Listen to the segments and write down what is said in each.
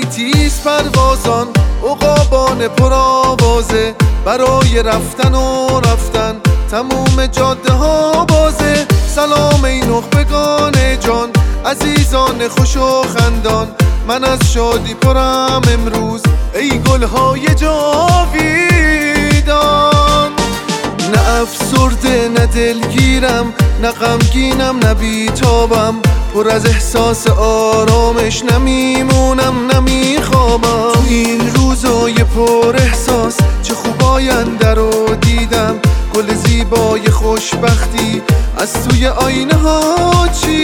تیز پروازان اقابان پرآوازه. برای رفتن و رفتن تموم جاده ها بازه. سلام ای نخبگان جان عزیزان خوش و خندان. من از شادی پرم امروز ای گلهای جاویدان. نه افسرده نه دلگیرم نه غمگینم نه بیتابم. پر از احساس آرامش نمیمونم تو این روزای پر احساس چه خوب آینده رو دیدم. گل زیبای خوشبختی از توی آینه ها چیدم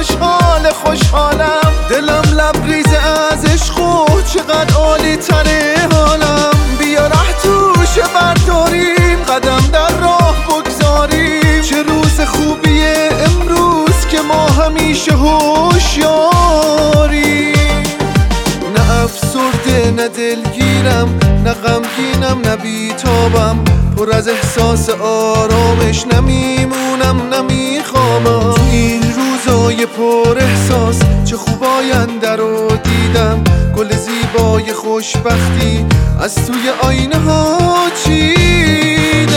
خوشحال خوشحالم. دلم لبریز از عشق چقدر عالی تره حالم. بیا ره توشه برداریم قدم در راه بگذاریم. چه روز خوبیه امروز که ما همیشه هوشیاریم. نه افسرده نه دلگیرم نه غمگینم نه بیتابم. پر از احساس آرامش نمیمونم نمیخوابم. روزای پر احساس چه خوب آینده رو دیدم. گل زیبای خوشبختی از توی آینه ها چیدم.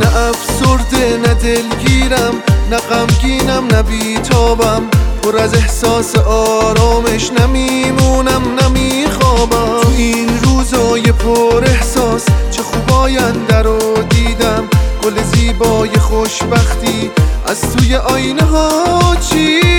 نه افسرده نه دلگیرم نه غمگینم نه بیتابم. پر از احساس آرامش نمیمونم نمیخوابم. تو این روزای پر احساس چه خوب آینده رو دیدم. گل زیبای خوشبختی از توی آینه ها چیدم